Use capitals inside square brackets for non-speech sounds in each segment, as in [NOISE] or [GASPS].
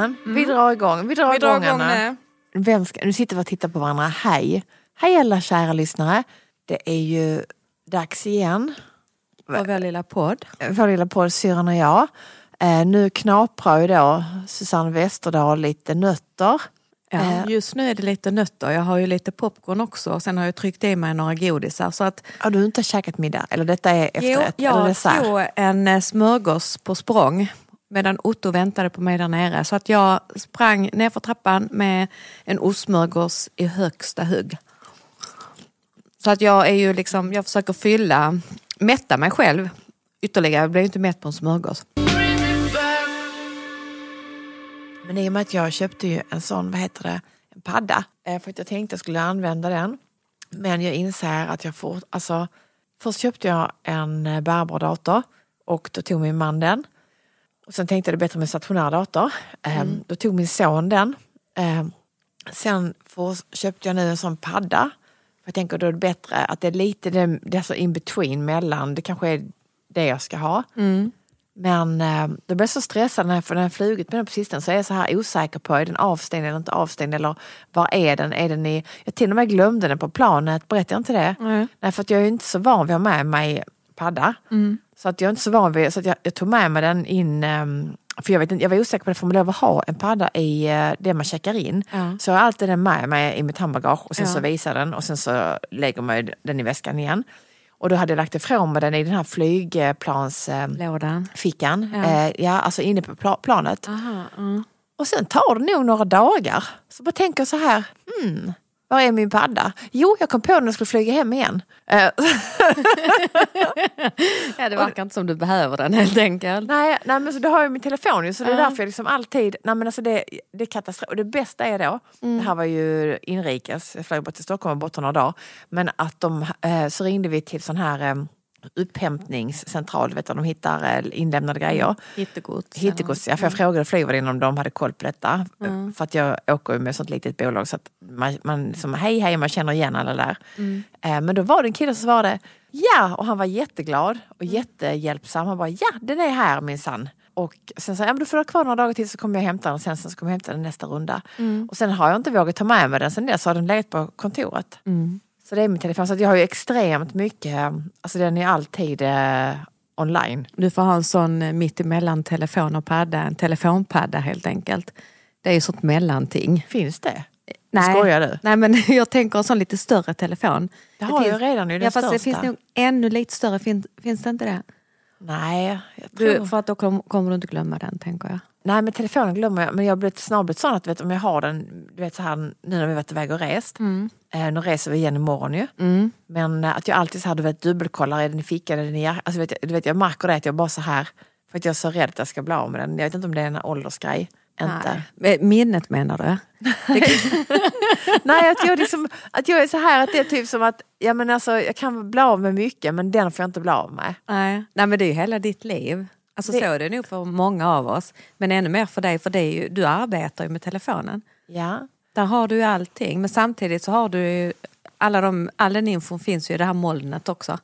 fan, vi drar igång. Vi drar, Mm. Vi drar igång, nu. Vem ska, nu sitter vi och tittar på varandra. Hej! Hej alla kära lyssnare. Det är ju dags igen. På vår lilla podd. Vår lilla podd Syrran och jag. Eh, nu knaprar ju då Susanne Westerdahl lite nötter. Ja, Eh. just nu är det lite nötter. Jag har ju lite popcorn också. Och sen har jag tryckt i mig några godisar. Så att, Har du inte käkat middag? Eller detta är jo, efterrätt? eller jag dessert? tog en eh, smörgås på språng. Medan Otto väntade på mig där nere. Så att jag sprang ner för trappan med en ostsmörgås i högsta hugg. Så att jag är ju liksom, jag försöker fylla, mätta mig själv ytterligare. Jag blir ju inte mätt på en smörgås. Men i och med att jag köpte ju en sån, vad heter det, en padda. Eh, för att jag tänkte att jag skulle använda den. Men jag inser att jag får, alltså först köpte jag en eh, bärbar dator och då tog min man den. Och sen tänkte jag det är bättre med stationär dator. Eh, Då tog min son den. Eh, Sen får, köpte jag nu en sån padda. För jag tänker då är det bättre att det är lite det, det är så in between mellan. Det kanske är det jag ska ha. Men eh, då blev jag så stressad när jag, för när jag flugit med den på sistone så är jag så här osäker på är den avstängd eller inte avstängd eller var är den? Är den i... Jag till och med glömde den på planet, berättade jag inte det? Nej. Nej för att jag är inte så van vid att ha med mig padda. Så att jag är inte så van vid, så att jag, jag tog med mig den in ehm, för jag, vet inte, jag var osäker på det, får man lov att ha en padda i eh, det man checkar in? Ja. Så jag har alltid den med mig i mitt handbagage och sen Ja. så visar den och sen så lägger man den i väskan igen. Och då hade jag lagt ifrån mig den i den här flygplans... ehm, Lådan. fickan, Ja. Eh, ja, alltså inne på pla- planet. Aha, mm. Och sen tar det nog några dagar. Så bara tänker jag så här, hmm, var är min padda? Jo, jag kom på den jag skulle flyga hem igen. Eh, [LAUGHS] Ja, det verkar inte som du behöver den helt enkelt. nej, nej, men så det har jag min telefon ju, så det är därför jag liksom alltid, nej men alltså det, det är katastrof. Och det bästa är då, det här var ju inrikes, jag flög bort till Stockholm och borta några dagar, men att de, eh, så ringde vi till sån här eh, upphämtningscentral, vet du, de hittar eh, inlämnade grejer. Hittegods. Hittegods, ja, för jag frågade flygvärdinnan om de hade koll på detta. För att jag åker ju med sånt litet bolag så att man, man liksom, hej hej, man känner igen alla där. Eh, men då var det en kille som svarade ja, och han var jätteglad och jättehjälpsam. Han bara ja, den är här minsann. Och sen sa jag, ja, men du får ha kvar några dagar till så kommer jag hämta den och sen så kommer jag hämta den nästa runda. Och sen har jag inte vågat ta med mig den sen dess har den legat på kontoret. Så det är min telefon. Så jag har ju extremt mycket, alltså den är alltid eh, online. Du får ha en sån eh, mitt emellan telefon och padda, en telefonpadda helt enkelt. Det är ju sånt mellanting. Finns det? Nej. Skojar du? Nej men [LAUGHS] jag tänker en sån lite större telefon. Det har jag redan nu, den Ja fast det största. finns nog ännu lite större, finns, finns det inte det? Nej, jag tror... Du, för att då kom, kommer du inte glömma den tänker jag. Nej men telefonen glömmer jag. Men jag har blivit snart blivit sån att vet, om jag har den, du vet så här nu när vi varit iväg och rest. Eh, nu reser vi igen imorgon ju. Men eh, att jag alltid så här, du vet, dubbelkollar, är den i fickan, är den i? Alltså, vet, du vet, jag märker det att jag bara så här, för att jag är så rädd att jag ska bli av med den. Jag vet inte om det är en åldersgrej. Inte. Nej. Eh, Minnet menar du? [LAUGHS] [LAUGHS] Nej, att jag, liksom, att jag är så här att det är typ som att ja, men alltså, jag kan bli av med mycket men den får jag inte bli av med. Nej. Nej men det är ju hela ditt liv. Alltså Det- så är det nog för många av oss. Men ännu mer för dig, för det ju, du arbetar ju med telefonen. Ja. Där har du ju allting. Men samtidigt så har du ju alla de, all den infon finns ju i det här molnet också.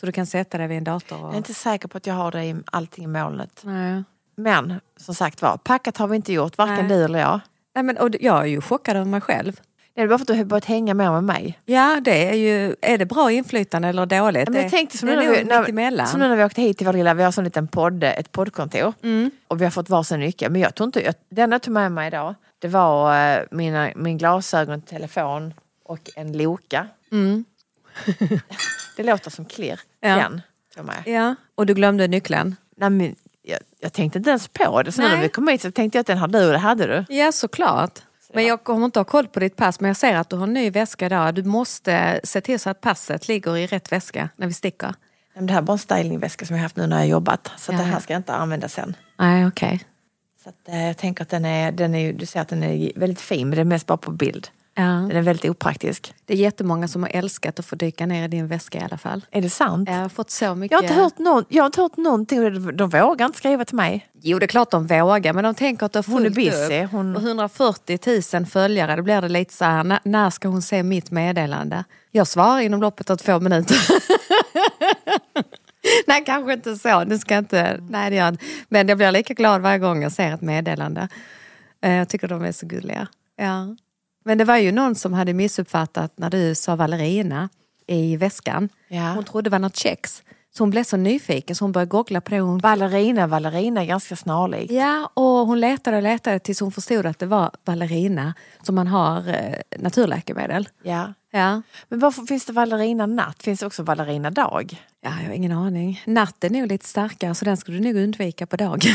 Så du kan sätta dig vid en dator. Och... Jag är inte säker på att jag har det i allting i molnet. Nej. Men som sagt var, packat har vi inte gjort, varken Nej. du eller jag. Nej, men, och jag är ju chockad över mig själv. Det är bara för att du har börjat hänga mer med mig. Ja, det är ju, är det bra inflytande eller dåligt? Men jag tänkte som det nu, är när vi, när, som nu när vi åkte hit till vår lilla, vi har sån liten podd, ett poddkontor. Mm. Och vi har fått varsin nyckel. Men jag tror inte, jag, den jag tog med mig idag, det var eh, mina, min glasögon, telefon och en Loka. Mm. [LAUGHS] Det låter som klirr. Ja. Den tog jag med. Ja, och du glömde nyckeln? Nej, men, jag, jag tänkte inte ens på det. Så när vi kom hit så tänkte jag att den har du och det hade du. Ja, såklart. Men jag kommer inte ha koll på ditt pass, men jag ser att du har en ny väska idag. Du måste se till så att passet ligger i rätt väska när vi sticker. Det här är bara en stylingväska som jag har haft nu när jag har jobbat. Så Ja, det här ska jag inte använda sen. Nej, okej. Så att, eh, jag tänker att den är, den är, du ser att den är väldigt fin men det är mest bara på bild. Ja. Den är väldigt opraktisk. Det är jättemånga som har älskat att få dyka ner i din väska i alla fall. Är det sant? Jag har fått så mycket... Jag har inte hört, någon, jag har inte hört någonting, de, vågar inte skriva till mig. Jo, det är klart de vågar, men de tänker att det har Hon är fullt busy, upp. hon- Och 140 000 följare, då blir det lite så här, "N- när ska hon se mitt meddelande? Jag svarar inom loppet av två minuter. [LAUGHS] nej, kanske inte så. Nu ska inte, nej, det gör jag. Men jag blir lika glad varje gång jag ser ett meddelande. Eh, Jag tycker de är så gulliga. Ja. Men det var ju någon som hade missuppfattat när du sa ballerina i väskan. Ja. Hon trodde det var något kex. Så hon blev så nyfiken så hon började googla på det. Hon... Ballerina, ballerina ganska snarlikt. Ja, och hon letade och letade tills hon förstod att det var ballerina som man har eh, naturläkemedel. Ja. Ja. Men varför finns det ballerina natt? Finns det också ballerina dag? ja, jag har ingen aning. Natten är nog lite starkare så den skulle du nog undvika på dagen.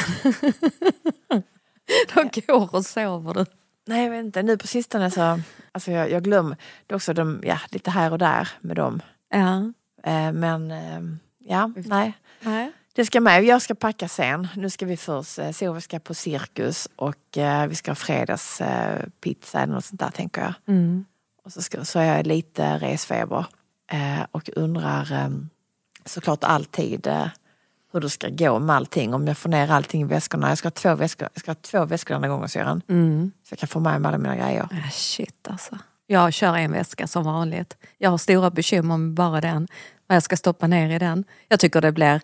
[LAUGHS] Då går och sover du. Nej, jag vet inte. Nu på sistone så, alltså jag, jag glömmer det är också de, ja, lite här och där med dem. Ja. Eh, men eh, ja, nej. Nej. Det ska med. Jag ska packa sen. Nu ska vi först eh, vi ska på cirkus och eh, vi ska ha fredagspizza pizza eller något sånt där tänker jag. Mm. Och så, ska, så är jag lite resfeber eh, och undrar eh, såklart alltid hur det ska gå med allting. Om jag får ner allting i väskorna. Jag ska ha två väskor, jag ska ha två väskor den här gången Syran. Mm. Så jag kan få med mig alla mina grejer. Ah, shit alltså. Jag kör en väska som vanligt. Jag har stora bekymmer med bara den. Vad jag ska stoppa ner i den. Jag tycker det blir,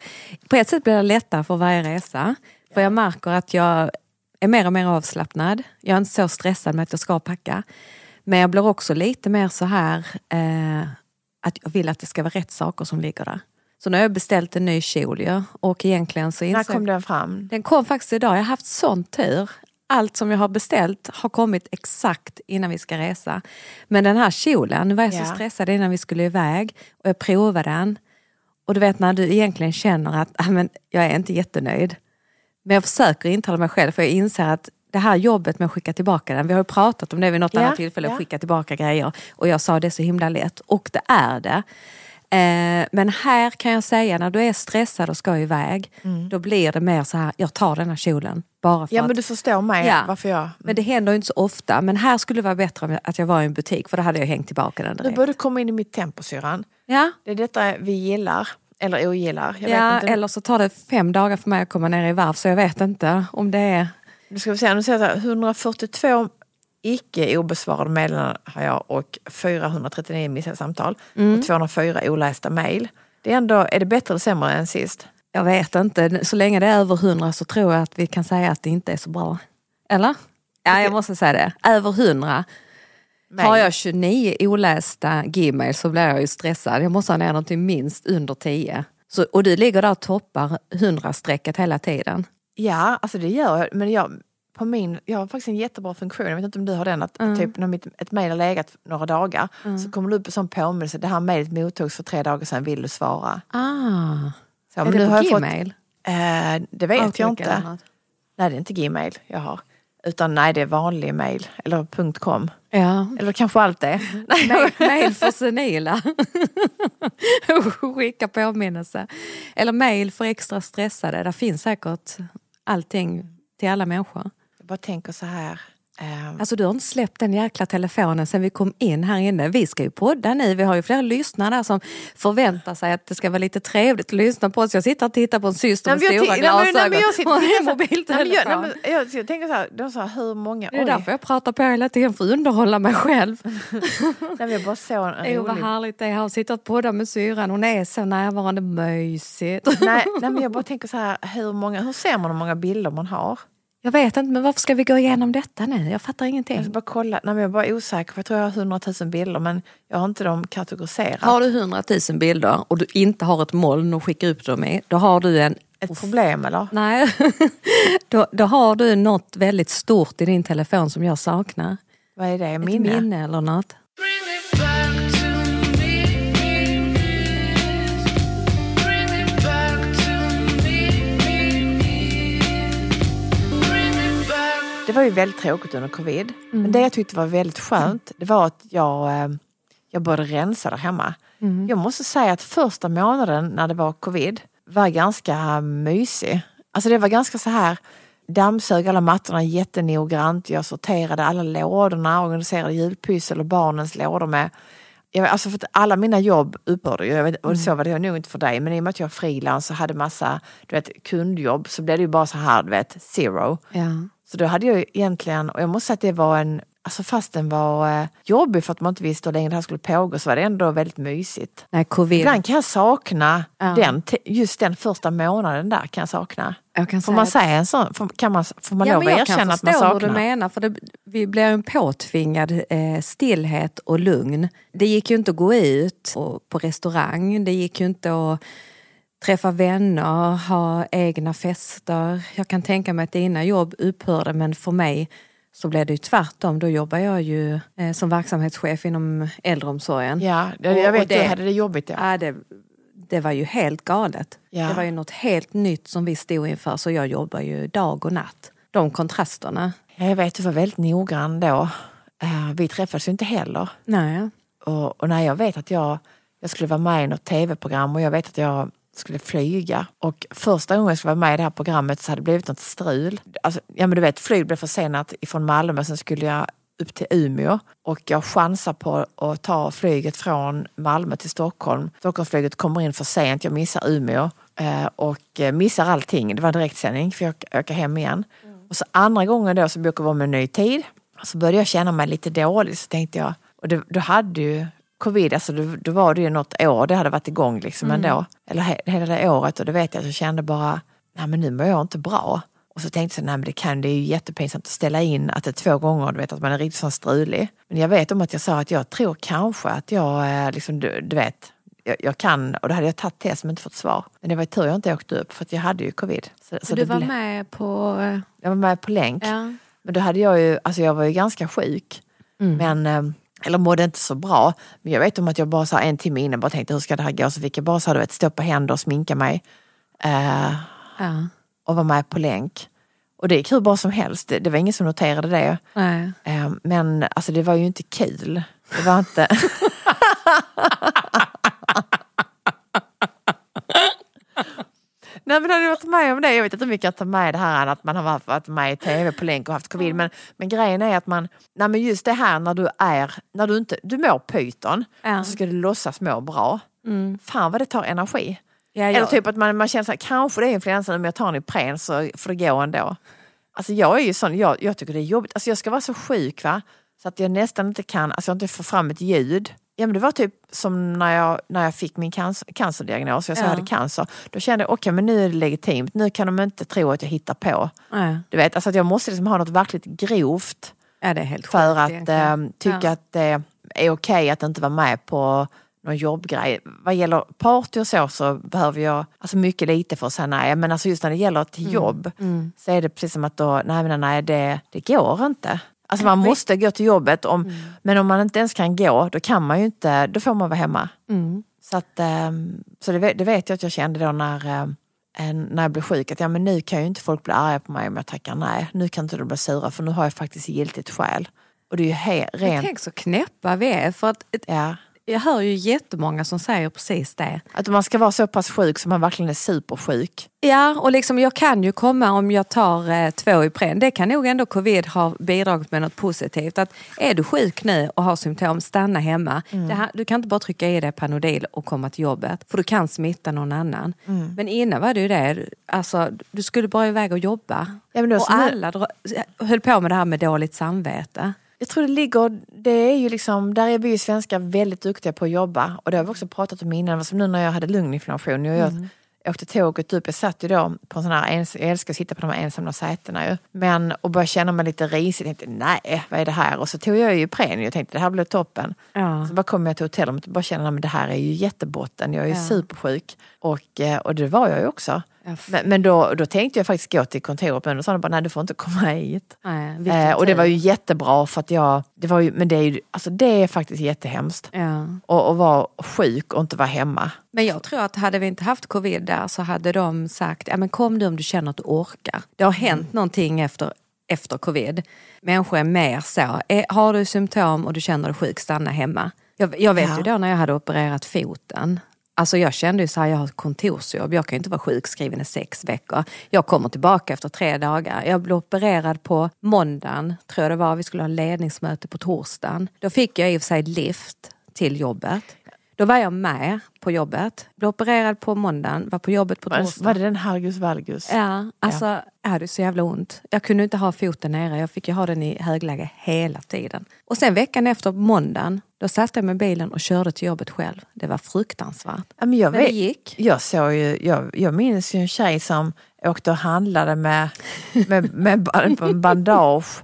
på ett sätt blir det lättare för varje resa. För jag märker att jag är mer och mer avslappnad. Jag är inte så stressad med att jag ska packa. Men jag blir också lite mer så här eh, att jag vill att det ska vara rätt saker som ligger där. Så nu har jag beställt en ny kjol ju, och egentligen så När kom den fram? den kom faktiskt idag. Jag har haft sån tur. Allt som jag har beställt har kommit exakt innan vi ska resa. Men den här kjolen, nu var jag så Ja. stressad innan vi skulle iväg och jag provade den. Och du vet när du egentligen känner att ah, men, jag är inte jättenöjd. Men jag försöker intala mig själv för jag inser att det här jobbet med att skicka tillbaka den, vi har ju pratat om det vid något Ja, annat tillfälle, ja. att skicka tillbaka grejer. Och jag sa det är så himla lätt, och det är det. Eh, men här kan jag säga, när du är stressad och ska iväg, då blir det mer så här, jag tar den här kjolen. Bara för Ja att, men du förstår mig Ja. varför jag... men det händer ju inte så ofta. Men här skulle det vara bättre om att jag var i en butik, för då hade jag hängt tillbaka den Nu direkt. börjar du komma in i mitt tempo syrran. Ja, Det är detta vi gillar, eller ogillar. Jag ja eller så tar det fem dagar för mig att komma ner i varv, så jag vet inte om det är... Nu ska vi se, nu ser jag så här, 142 icke obesvarade meddelanden har jag och 439 missade samtal. Mm. Och 204 olästa mejl. Det är ändå, är det bättre eller sämre än sist? Jag vet inte. Så länge det är över hundra så tror jag att vi kan säga att det inte är så bra. Eller? Ja, jag måste säga det. Över hundra. Mail. Har jag 29 olästa gmail så blir jag ju stressad. Jag måste ha ner någonting minst under 10. Så, och du ligger där och toppar 100-strecket hela tiden. Ja, alltså det gör jag. Men jag, på min, jag har faktiskt en jättebra funktion, jag vet inte om du har den, att Mm. typ när mitt, ett mejl har legat några dagar så kommer det upp en sån påminnelse, det här mejlet mottogs för tre dagar sedan, vill du svara? Ah, Så, är det nu på har jag fått- gmail? Eh, det vet Outlook jag inte. Nej, det är inte Gmail jag har. Utan nej, det är vanlig mail. Eller .com. Ja, Eller kanske allt det. [LAUGHS] mail, mail för senila. [LAUGHS] Skicka påminnelse. Eller mail för extra stressade. Där finns säkert allting till alla människor. Bara tänker så här. eh, Alltså du har inte släppt den jäkla telefonen sen vi kom in här inne. Vi ska ju podda nu. Vi har ju flera lyssnare som förväntar sig att det ska vara lite trevligt att lyssna på oss. Jag sitter och tittar på en syster med Nej, stora glasögon sitter- och en mobiltelefon. jag, nej, men jag, jag tänker så här, de sa hur många... Det är oj. därför jag pratar på hela tiden för att underhålla mig själv. [LAUGHS] Nej, jag bara såg en [LAUGHS] Jo vad rolig... härligt det är att sitta och podda med syrran. Hon är så närvarande mysigt. Nej, nej, men jag [LAUGHS] bara tänker så här, hur, många, hur ser man hur många bilder man har? Jag vet inte men varför ska vi gå igenom detta nu? Jag fattar Jag ingenting. ska bara kolla. Nej, men jag är bara osäker, för jag tror jag har 100 000 bilder men jag har inte dem kategoriserat. Har du 100 000 bilder och du inte har ett moln att skicka upp dem i, då har du en Ett problem eller? Nej, [LAUGHS] då, då har du något väldigt stort i din telefon som jag saknar. Vad är det? Ett Minne? minne eller något. Var ju väldigt tråkigt under covid. Men det jag tyckte var väldigt skönt det var att jag, eh, jag började rensa där hemma. Jag måste säga att första månaden när det var covid var ganska mysig. Alltså det var ganska så här dammsög alla mattorna jättenoggrant. Jag sorterade alla lådorna, organiserade julpyssel och barnens lådor med jag, alltså för att alla mina jobb upphörde ju. Och så var det nog inte för dig, men i och med att jag frilans och hade massa du vet, kundjobb så blev det ju bara så här, du vet, zero. Ja. Så då hade jag ju egentligen, och jag måste säga att det var en, alltså fast den var eh, jobbig för att man inte visste hur länge det här skulle pågå så var det ändå väldigt mysigt. Nej, covid. Ibland kan jag sakna Ja. den, just den första månaden där kan jag sakna. Jag kan Får man säga en sån? Får, kan man, får man Ja, lov att jag kan erkänna att man förstå hur du saknar? menar. För det, vi blir en påtvingad eh, stillhet och lugn. Det gick ju inte att gå ut och, på restaurang. Det gick ju inte att träffa vänner, ha egna fester. Jag kan tänka mig att dina jobb upphörde men för mig så blev det ju tvärtom. Då jobbar jag ju eh, som verksamhetschef inom äldreomsorgen. Ja, jag, Och- jag och vet det- du hade det jobbigt. Ja. Ja, det, det var ju helt galet. Ja. Det var ju något helt nytt som vi stod inför så jag jobbar ju dag och natt. De kontrasterna. Ja, Jag vet, du var väldigt noggrann då. Eh, vi träffades ju inte heller. Nej. Och, och när jag vet att jag, jag skulle vara med i något tv-program och jag vet att jag skulle flyga. Och första gången jag skulle vara med i det här programmet så hade det blivit något strul. Alltså, ja men du vet, flyget blev försenat ifrån Malmö, sen skulle jag upp till Umeå och jag chansar på att ta flyget från Malmö till Stockholm. Stockholmsflyget kommer in för sent, jag missar Umeå eh, och eh, missar allting. Det var en direktsändning för jag åker hem igen. Och så andra gången då så bokade vi om en ny tid. Så började jag känna mig lite dålig så tänkte jag, och det, då hade ju covid, alltså då, då var det ju något år det hade varit igång liksom ändå. Eller he, hela det året och det vet jag att jag kände bara, nej men nu mår jag inte bra. Och så tänkte jag, nej men det kan, det är ju jättepinsamt att ställa in att det är två gånger, du vet att man är riktigt sån strulig. Men jag vet om att jag sa att jag tror kanske att jag, eh, liksom, du, du vet, jag, jag kan, och då hade jag tagit test men inte fått svar. Men det var ju tur jag inte åkte upp för att jag hade ju covid. Så, så du var ble- med på... Jag var med på länk. Ja. Men då hade jag ju, alltså jag var ju ganska sjuk. Men, eh, eller mådde inte så bra. Men jag vet om att jag bara så en timme innan bara tänkte hur ska det här gå? Så fick jag bara så här, du vet, stå på händer och sminka mig. Eh, Ja. och vara med på länk. Och det gick hur bra som helst. Det, det var ingen som noterade det. Eh, men alltså det var ju inte kul. Det var inte... [LAUGHS] Nej men hade du varit med om det, jag vet inte om vi kan ta med det här att man har varit- med i tv på länk och haft covid. Men, men grejen är att man, nej men just det här när du är, när du inte, du mår pyton Ja. och så ska du låtsas må bra. Fan vad det tar energi. Ja, Eller jag, typ att man, man känner så här, kanske det är influensan om jag tar en Ipren så får det gå ändå. Alltså jag är ju sån, jag, jag tycker det är jobbigt. Alltså jag ska vara så sjuk va, så att jag nästan inte kan, alltså jag inte får fram ett ljud. Ja men det var typ som när jag, när jag fick min cancer, cancerdiagnos, jag sa Ja. hade cancer. Då kände jag, okej men nu är det legitimt, nu kan de inte tro att jag hittar på. nej. Du vet, alltså att jag måste liksom ha något verkligt grovt ja, det är helt för sjukt att eh, tycka Ja. att det är okej att inte vara med på någon jobbgrej. Vad gäller party och så så behöver jag alltså mycket lite för att säga nej. Men alltså just när det gäller Mm. till jobb så är det precis som att då, nej men nej det, det går inte. Alltså man måste gå till jobbet, om, Mm. men om man inte ens kan gå då kan man ju inte, då får man vara hemma. Mm. Så, att, ehm, så det, vet- det vet jag att jag kände då när, ehm, när jag blev sjuk att ja, men nu kan ju inte folk bli arga på mig om jag tackar nej. Nu kan inte de bli sura för nu har jag faktiskt giltigt skäl. Och det är ju he, Men rent... Tänk så knäppa vi är. För att ett, Ja, jag hör ju jättemånga som säger precis det. att man ska vara så pass sjuk som man verkligen är supersjuk. Ja, och liksom jag kan ju komma om jag tar eh, två Ipren. Det kan nog ändå covid ha bidragit med något positivt. Att är du sjuk nu och har symptom, stanna hemma. Det här, du kan inte bara trycka i dig Panodil och komma till jobbet. För du kan smitta någon annan. Men innan var det ju det. Alltså, du skulle bara iväg och jobba. Ja, och nu- alla dra, höll på med det här med dåligt samvete. Jag tror det ligger, det är ju liksom, där är vi ju svenskar väldigt duktiga på att jobba. Och det har vi också pratat om innan, som nu när jag hade lunginflammation. Jag åkte tåget upp, jag satt ju då på en sån här, ens, jag älskar att sitta på de här ensamma sätena ju. Men, och började känna mig lite risig, jag tänkte nej, vad är det här? Och så tog jag ju Ipren och tänkte det här blir toppen. Ja. Så bara kom jag till hotellrummet och bara kände att det här är ju jättebotten, jag är ju Ja. supersjuk. Och, eh, och det var jag ju också. Men, men då, då tänkte jag faktiskt gå till kontoret men då sa de bara nej du får inte komma hit. Nej, Eh, och det var ju jättebra för att jag, det var ju, men det är ju, alltså det är faktiskt jättehemskt. Ja. Och, och vara sjuk och inte vara hemma. Men jag tror att hade vi inte haft covid där så hade de sagt, ja men kom du om du känner att du orkar. Det har hänt någonting efter, efter covid. Människor är mer så, är, har du symptom och du känner dig sjuk, stanna hemma. Jag, jag vet Ja. ju då när jag hade opererat foten. Alltså jag kände ju så här, jag har kontorsjobb, jag kan ju inte vara sjukskriven i sex veckor. Jag kommer tillbaka efter tre dagar. Jag blev opererad på måndagen, tror jag det var, vi skulle ha ledningsmöte på torsdagen. Då fick jag i och för sig lift till jobbet. Då var jag med på jobbet. Blev opererad på måndagen, var på jobbet på torsdagen. var det den Hargus Valgus? Ja, alltså jag hade så jävla ont. Jag kunde inte ha foten nere, jag fick ju ha den i högläge hela tiden. Och sen veckan efter, på måndagen, då satte jag mig i bilen och körde till jobbet själv. Det var fruktansvärt. Ja, men jag, Men det vet, gick. jag, såg ju, jag, jag minns ju en tjej som åkte och handlade med, med, med bandage.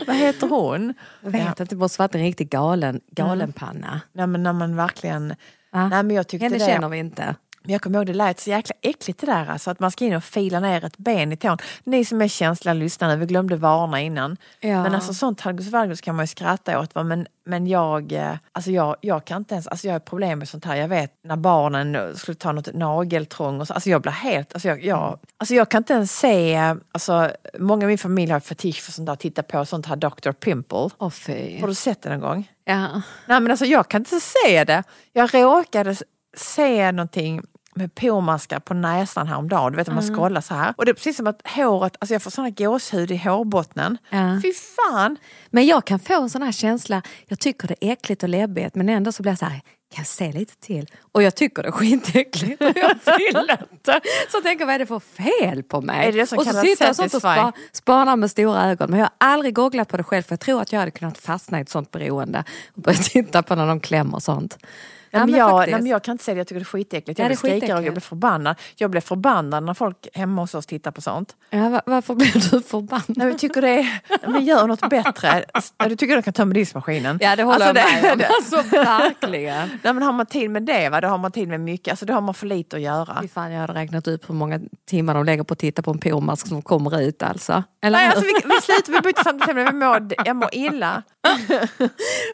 [LAUGHS] Vad heter hon? Jag vet inte, det måste varit en riktigt galen, galenpanna. Nej, men när man verkligen... Va? Nej, men jag tyckte Henne det, känner vi inte. Men jag kommer ihåg det lät så jäkla äckligt det där. Alltså, att man ska in och fila ner ett ben i tån. Ni som är känsliga lyssnare, vi glömde varna innan. Ja. Men alltså sånt Hargus Valgus kan man ju skratta åt. Va? Men, men jag, eh, alltså jag, jag kan inte ens, alltså jag har problem med sånt här. Jag vet när barnen skulle ta något nageltrång och så. Alltså jag blir helt, alltså jag, jag, alltså jag kan inte ens se, alltså många i min familj har fetisch för sånt där, titta på sånt här Dr. Pimple. Åh fy. Har du sett det någon gång? Ja. Nej men alltså jag kan inte se det. Jag råkade se någonting med pormaskar på näsan häromdagen. Du vet om man scrollar så här. Och det är precis som att håret, alltså jag får sån här gåshud i hårbottnen. Ja. Fy fan! Men jag kan få en sån här känsla, jag tycker det är äckligt och läbbigt men ändå så blir jag så här, kan jag se lite till? Och jag tycker det är skitäckligt [LAUGHS] och jag vill inte. Så jag tänker, vad är det för fel på mig? Är det det som och så sitter jag sånt och spa, spanar med stora ögon. Men jag har aldrig googlat på det själv för jag tror att jag hade kunnat fastna i ett sånt beroende. Och börja [LAUGHS] titta på när de klämmer och sånt. Nej, men jag, nej, men jag kan inte säga det, jag tycker det är skitäckligt. Ja, Jag blir skrikare och jag blir förbannad. Jag blir förbannad när folk hemma hos oss tittar på sånt. Ja, va- varför blir du förbannad? Nej, jag tycker det är, men gör något bättre. Ja, Du tycker du kan tömma diskmaskinen? Ja det håller Alltså, jag med om. Alltså verkligen. [LAUGHS] Nej, men har man tid med det, va? då har man tid med mycket. Alltså, då har man för lite att göra. Fan, jag hade räknat ut hur många timmar de lägger på att titta på en pormask som kommer ut alltså. Eller Nej, hur? alltså, vi, vi [LAUGHS] slutar, vi byter samtidigt ämne. Vi mår, jag mår illa. [LAUGHS]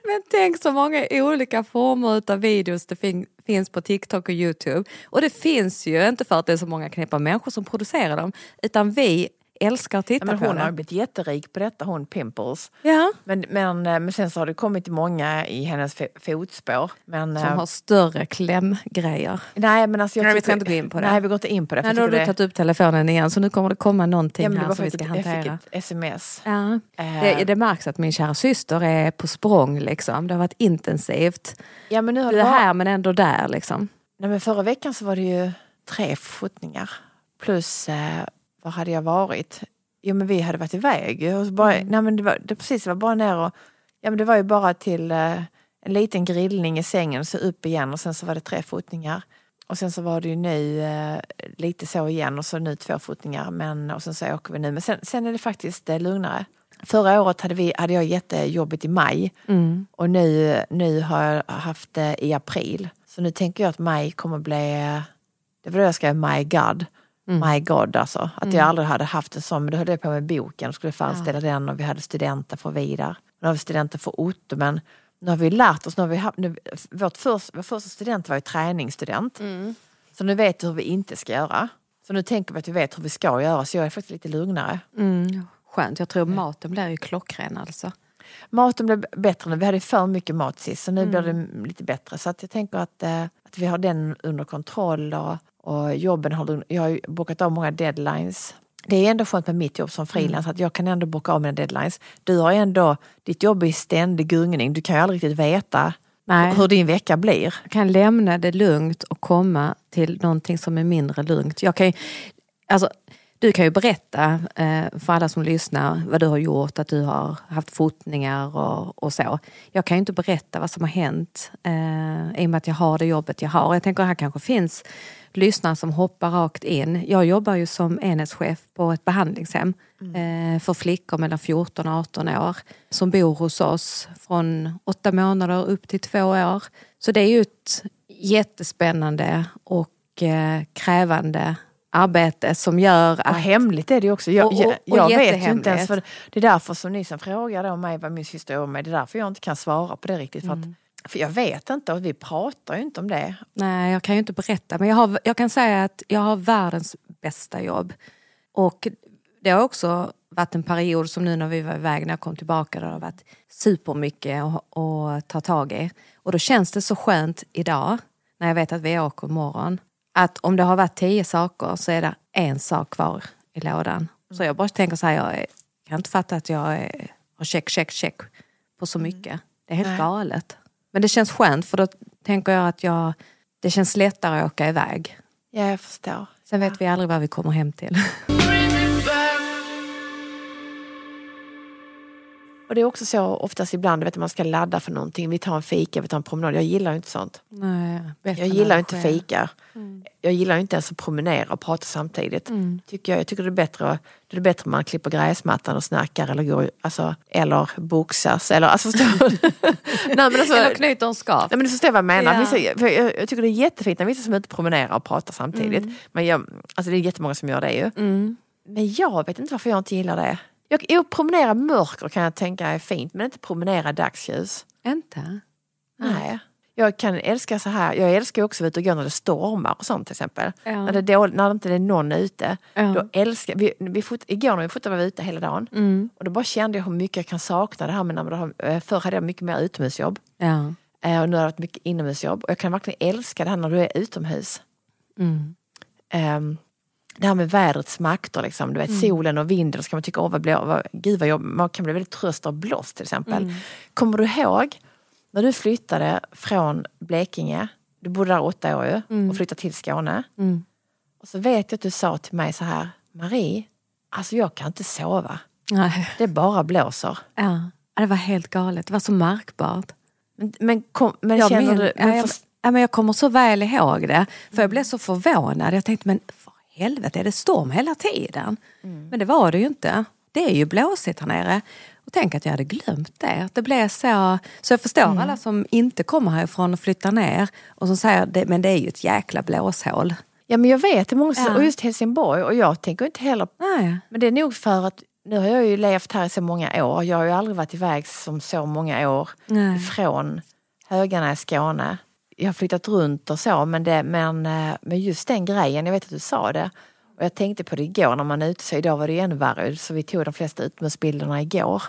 Men tänk så många olika former av videos det fin- finns på TikTok och Youtube. Och det finns ju inte för att det är så många knäppa människor som producerar dem. Utan vi älskar att titta Ja, men på hon har ju det. blivit jätterik på detta, hon Pimples. Ja, Men, men, eh, men sen så har det kommit många i hennes fo- fotspår. Men, som eh, har större klämgrejer. nej, men alltså jag Nej, vi ska inte gå in på det. Nej, vi går inte in på det. Nej, då har du det- tagit upp telefonen igen så nu kommer det komma någonting Ja, men det här som vi ska att jag fick hantera. ett sms. Ja. Eh, Det, det märks att min kära syster är på språng liksom. Det har varit intensivt. ja, men nu har Du det är bara, här men ändå där liksom. nej, men förra veckan så var det ju tre fotningar. Plus, eh, var hade jag varit? Jo men vi hade varit iväg. Och så bara, Mm. nej, men det var, det, precis, det var bara ner och, ja men det var ju bara till eh, en liten grillning i sängen och så upp igen och sen så var det tre fotningar. Och sen så var det ju nu eh, lite så igen och så nu två fotningar men, och sen så åker vi nu. Men sen, sen är det faktiskt eh, lugnare. Förra året hade, vi, hade jag jättejobbigt i maj Mm. och nu, nu har jag haft det i april. Så nu tänker jag att maj kommer bli, det var då jag skrev My God. My God alltså. Att jag aldrig hade haft en sån, men då höll jag på med boken och skulle färdigställa den och vi hade studenter för Vidar. Nu har vi studenter för Otto men nu har vi lärt oss, nu har vi haft, nu, vårt först, vår första student var ju träningsstudent. Så nu vet vi hur vi inte ska göra. Så nu tänker vi att vi vet hur vi ska göra så jag är faktiskt lite lugnare. Mm. Skönt, jag tror maten blir ju klockren alltså. Maten blev bättre nu. Vi hade för mycket mat sist så nu blir det lite bättre. Så att jag tänker att, eh, att vi har den under kontroll och, och jobben har Jag har bokat av många deadlines. Det är ändå skönt med mitt jobb som frilans att jag kan ändå boka av mina deadlines. Du har ändå, ditt jobb är i ständig gungning. Du kan ju aldrig riktigt veta Nej. hur din vecka blir. Jag kan lämna det lugnt och komma till någonting som är mindre lugnt. Jag kan ju, alltså, du kan ju berätta eh, för alla som lyssnar vad du har gjort, att du har haft fotningar och, och så. Jag kan ju inte berätta vad som har hänt eh, i och med att jag har det jobbet jag har. Jag tänker att här kanske finns lyssnare som hoppar rakt in. Jag jobbar ju som enhetschef på ett behandlingshem eh, för flickor mellan 14 och 18 år som bor hos oss från åtta månader upp till två år. Så det är ju ett jättespännande och eh, krävande arbete som gör Och att... hemligt är det också. Jag, Och- och- jag, och jag vet ju inte ens. För, det är därför som ni som frågar då mig vad min syster gör med mig. Det är därför jag inte kan svara på det riktigt. För, Mm. att, för jag vet inte och vi pratar ju inte om det. Nej, jag kan ju inte berätta. Men jag, har, jag kan säga att jag har världens bästa jobb. Och det har också varit en period som nu när vi var iväg, när jag kom tillbaka, där det har varit supermycket att ta tag i. Och då känns det så skönt idag, när jag vet att vi åker imorgon, att om det har varit tio saker så är det en sak kvar i lådan. Så jag bara tänker så här, jag kan inte fatta att jag har check, check, check på så mycket. Det är helt Nej. galet. Men det känns skönt för då tänker jag att jag, det känns lättare att åka iväg. Ja, jag förstår. Sen vet vi aldrig vad vi kommer hem till. [LAUGHS] Och det är också så oftast ibland, du vet, man ska ladda för någonting. Vi tar en fika, vi tar en promenad. Jag gillar ju inte sånt. Nej, Jag gillar det inte fika. Jag gillar inte ens att promenera och prata samtidigt. Mm. Tycker jag, jag tycker det är bättre det är bättre om man klipper gräsmattan och snackar eller, går, alltså, eller boxas. Eller, alltså, du? [LAUGHS] Nej, men alltså, Eller knyter en scarf. Nej, men du förstår vad jag menar. Ja. Vissa, jag, jag tycker det är jättefint när vissa som är ute och promenerar och pratar samtidigt. Men jag, alltså det är jättemånga som gör det ju. Mm. Men jag vet inte varför jag inte gillar det. Jag, jo, promenera mörker kan jag tänka är fint men inte promenera dagsljus. Inte? Nej. Jag kan älska så här, jag älskar också att vara ute och gå när det stormar och sånt till exempel. Ja. När, det dåligt, när det inte är någon ute. Ja. Då älskar, vi, vi fot, igår när vi fotade var vi ute hela dagen. Mm. Och då bara kände jag hur mycket jag kan sakna det här med när man eh, förr hade jag mycket mer utomhusjobb. Ja. Eh, Och nu har jag haft mycket inomhusjobb. Och jag kan verkligen älska det här när du är utomhus. Mm. Ehm, det här med vädrets makter, liksom. du vet, Mm. solen och vinden, så kan man tycka, åh vad blå, vad, gud vad jobb, man kan bli väldigt tröst av blåst till exempel. Mm. Kommer du ihåg när du flyttade från Blekinge, du bodde där åtta år ju, och flyttade till Skåne. Mm. Och så vet jag att du sa till mig så här, Marie, alltså jag kan inte sova, Nej. det bara blåser. Ja. Det var helt galet, det var så märkbart. Men, men, kom, men Jag, känner men, du... ja, Men jag, ja, men jag kommer så väl ihåg det. För jag blev så förvånad. Jag tänkte, men helvete, är det storm hela tiden? Mm. Men det var det ju inte. Det är ju blåsigt här nere. Och tänk att jag hade glömt det. Att det blev så. Så jag förstår Mm. alla som inte kommer härifrån och flyttar ner och som säger, men det är ju ett jäkla blåshål. ja men jag vet, det många Ja. och just Helsingborg, och jag tänker inte heller Nej. Men det är nog för att nu har jag ju levt här i så många år. Jag har ju aldrig varit iväg som så många år Nej. från Höganäs, Skåne. Jag har flyttat runt och så men, det, men, eh, men just den grejen, jag vet att du sa det. Och jag tänkte på det igår när man är ute så idag var det ju ännu värre så vi tog de flesta utomhusbilderna igår.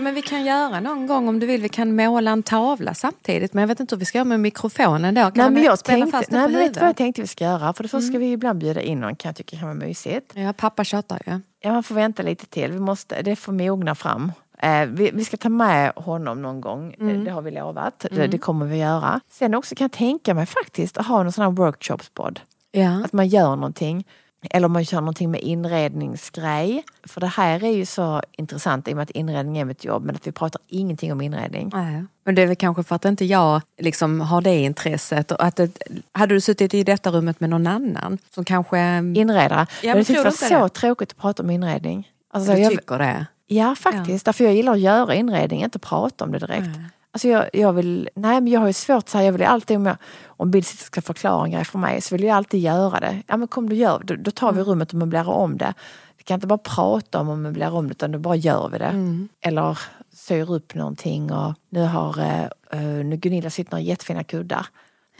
Men vi kan göra någon gång om du vill. Vi kan måla en tavla samtidigt. Men jag vet inte hur vi ska göra med mikrofonen då. Kan Nej, men jag tänkte, nej, men vet du vad jag tänkte vi ska göra? För det första ska vi ibland bjuda in någon kan jag tycka kan vara mysigt. Ja, pappa tjatar ju. Ja, man får vänta lite till. Vi måste, det får mogna fram. Eh, vi, vi ska ta med honom någon gång, Mm. Eh, det har vi lovat. Det, det kommer vi göra. Sen också kan jag tänka mig faktiskt att ha någon sån här workshopspodd. Ja. Att man gör någonting. Eller om man kör någonting med inredningsgrej. För det här är ju så intressant i och med att inredning är mitt jobb men att vi pratar ingenting om inredning. Nej. Men det är väl kanske för att inte jag liksom har det intresset. Och att det, hade du suttit i detta rummet med någon annan som kanske... Inredare. men jag tyckte tror det var så det? tråkigt att prata om inredning. Alltså, du jag, tycker det? Ja, faktiskt. Därför jag gillar att göra inredning, inte prata om det direkt. Nej. Alltså jag, jag vill, nej men jag har ju svårt så här, jag vill alltid om, jag, om bildsitter ska grej för mig så vill jag alltid göra det. Ja men kom du gör, då, då tar vi rummet och möblerar om det. Vi kan inte bara prata om och möblera om det utan då bara gör vi det. Eller syr upp någonting och nu har eh, nu Gunilla sitter några jättefina kuddar.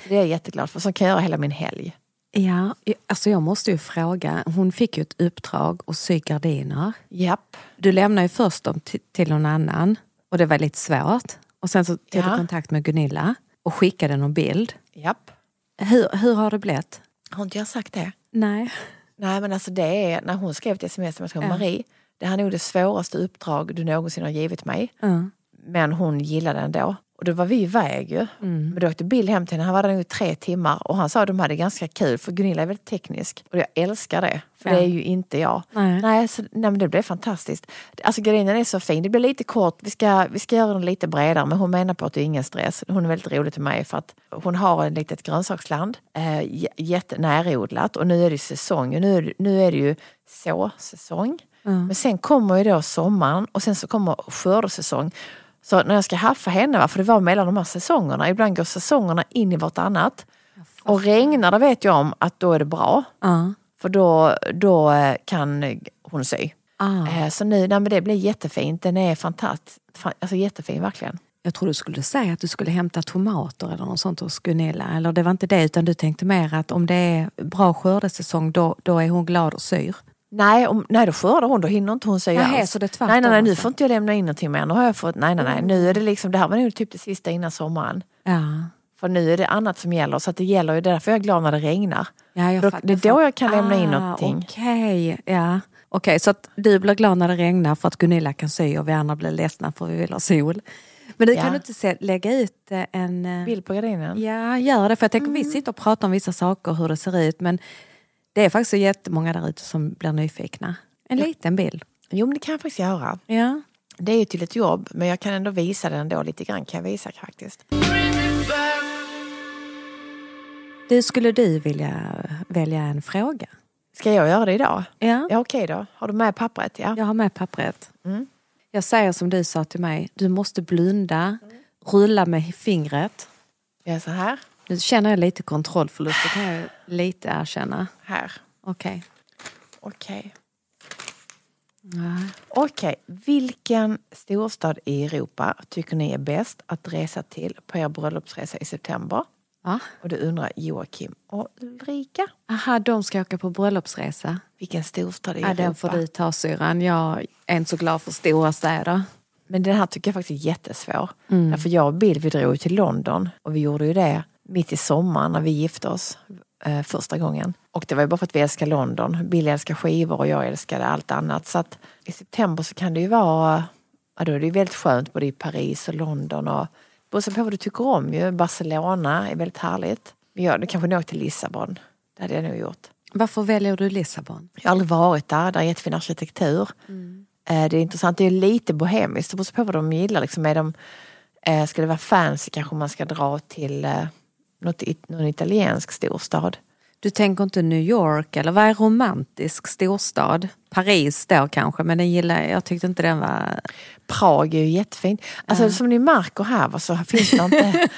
Det är jag jätteglad för, så kan jag göra hela min helg. Ja, alltså jag måste ju fråga. Hon fick ju ett uppdrag att sy gardiner. Japp. Du lämnade ju först dem till, till någon annan och det var lite svårt. Och sen så tog Ja. du kontakt med Gunilla och skickade någon bild. Japp. Hur, hur har det blivit? Har inte jag sagt det? Nej. Nej men alltså det är, när hon skrev ett sms till mig, Ja. Marie, det här är nog det svåraste uppdrag du någonsin har givit mig. Ja. Men hon gillade den då. Och då var vi iväg ju. Mm. Men då åkte Bill hem till henne, han var där nog i tre timmar och han sa att de hade ganska kul för Gunilla är väldigt teknisk. Och jag älskar det, för Ja. det är ju inte jag. Nej. Nej, så, nej men det blev fantastiskt. Alltså gardinen är så fin, det blir lite kort, vi ska, vi ska göra den lite bredare men hon menar på att det är ingen stress. Hon är väldigt rolig till mig för att hon har ett litet grönsaksland, eh, jättenärodlat och nu är det säsong. Nu är, det- nu är det ju såsäsong. Men sen kommer ju då sommaren och sen så kommer skördesäsong. Så när jag ska haffa henne, va, för det var mellan de här säsongerna, ibland går säsongerna in i vartannat. Och regnar det vet jag om att då är det bra. Ja. För då, då eh, kan hon sy. Eh, Så nu, nej, men det blir jättefint. Den är fantastisk. Fan, Alltså jättefin verkligen. Jag tror du skulle säga att du skulle hämta tomater eller något sånt hos Gunilla. Eller det var inte det utan du tänkte mer att om det är bra skördesäsong då, då är hon glad och syr. Nej, om, nej, då skördar hon, då hinner inte hon sy Nähä, alls. så det är tvärtom nej, nej, nej, nu alltså. får inte jag lämna in någonting mer. Nu har jag fått, nej, nej, nej. Nu är det liksom, det här var nog typ det sista innan sommaren. Ja. För nu är det annat som gäller så att det gäller ju därför jag är glad när det regnar. Ja, jag Då- fattar, det är då jag kan lämna in Ah, någonting. Okej, ja. Okej, så att du blir glad när det regnar för att Gunilla kan sy och vi andra blir ledsna för vi vill ha sol. Men du Ja. kan du inte se, lägga ut eh, en... eh, Bild på gardinen. Ja, gör det. För jag tänker Mm. vi sitter och pratar om vissa saker hur det ser ut men det är faktiskt jättemånga där ute som blir nyfikna. En liten bild. Jo men det kan jag faktiskt göra. Ja. Det är ju till ett jobb men jag kan ändå visa den då lite grann kan jag visa faktiskt. Du, skulle du vilja välja en fråga? Ska jag göra det idag? Ja. Ja okej då. Har du med pappret? Ja. Jag har med pappret. Mm. Jag säger som du sa till mig, du måste blunda, rulla med fingret. Jag så här. Nu känner jag lite kontrollförlust, det kan jag lite erkänna. Här. Okej. Okej. Ja. Okej, vilken storstad i Europa tycker ni är bäst att resa till på er bröllopsresa i september? Va? Och det undrar Joakim och Ulrika. Aha, de ska åka på bröllopsresa. Vilken storstad i Ja, Europa? den får du ta syrran. Jag är inte så glad för stora städer. Men den här tycker jag faktiskt är jättesvår. Mm. Därför jag och Bill vi drog ju till London och vi gjorde ju det mitt i sommaren när vi gifte oss eh, första gången. Och det var ju bara för att vi älskar London. Bill älskar skivor och jag älskade allt annat. Så att i september så kan det ju vara, ja då är det ju väldigt skönt både i Paris och London och beroende på vad du tycker om ju. Barcelona är väldigt härligt. Men jag hade kanske nog till Lissabon. Det hade jag nog gjort. Varför väljer du Lissabon? Jag har aldrig varit där, där är jättefin arkitektur. Eh, Det är intressant, det är lite bohemiskt, det beror på vad de gillar. Liksom är de, eh, ska det vara fancy kanske man ska dra till eh, något, någon italiensk storstad. Du tänker inte New York eller vad är romantisk storstad? Paris då kanske, men den gillar, jag tyckte inte den var... Prag är ju jättefint. Alltså som ni märker här så finns det inte...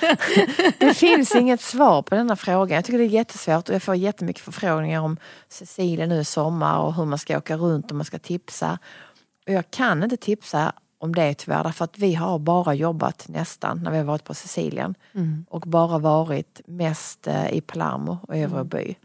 [LAUGHS] det finns inget svar på denna fråga. Jag tycker det är jättesvårt och jag får jättemycket förfrågningar om Sicilien nu i sommar och hur man ska åka runt och man ska tipsa. Och jag kan inte tipsa om det tyvärr därför att vi har bara jobbat nästan när vi har varit på Sicilien och bara varit mest eh, i Palermo och Överby.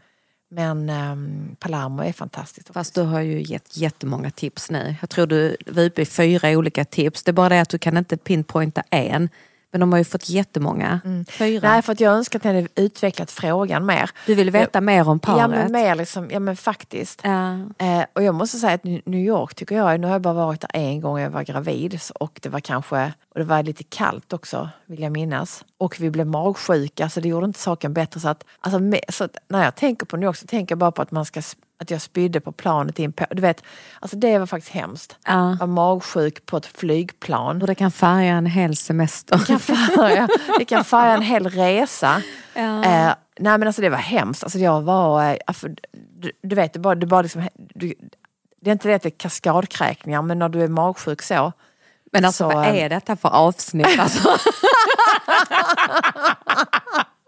Men ehm, Palermo är fantastiskt. Fast du har ju gett jättemånga tips nu. Jag tror du var uppe i fyra olika tips. Det är bara det att du kan inte pinpointa en. Men de har ju fått jättemånga. Fyra. Nej, för att jag önskar att ni hade utvecklat frågan mer. Du vill veta mer om paret? Ja men mer liksom, ja men faktiskt. Ja. Eh, och jag måste säga att New York tycker jag, nu har jag bara varit där en gång jag var gravid och det var kanske, och det var lite kallt också vill jag minnas. Och vi blev magsjuka så det gjorde inte saken bättre. Så att, alltså, me- så att när jag tänker på New York så tänker jag bara på att man ska att jag spydde på planet in på, du vet, alltså det var faktiskt hemskt. Ja. Var magsjuk på ett flygplan. Hur det kan färga en hel semester. Det kan färga, det kan färga en hel resa. [LAUGHS] Ja. Eh, nej men alltså det var hemskt. Alltså jag var, eh, alltså, du, du vet, det bara, det bara liksom, du, det är inte det att det är kaskadkräkningar men när du är magsjuk så. Men alltså så, vad eh, är detta för avsnitt? Alltså? [LAUGHS]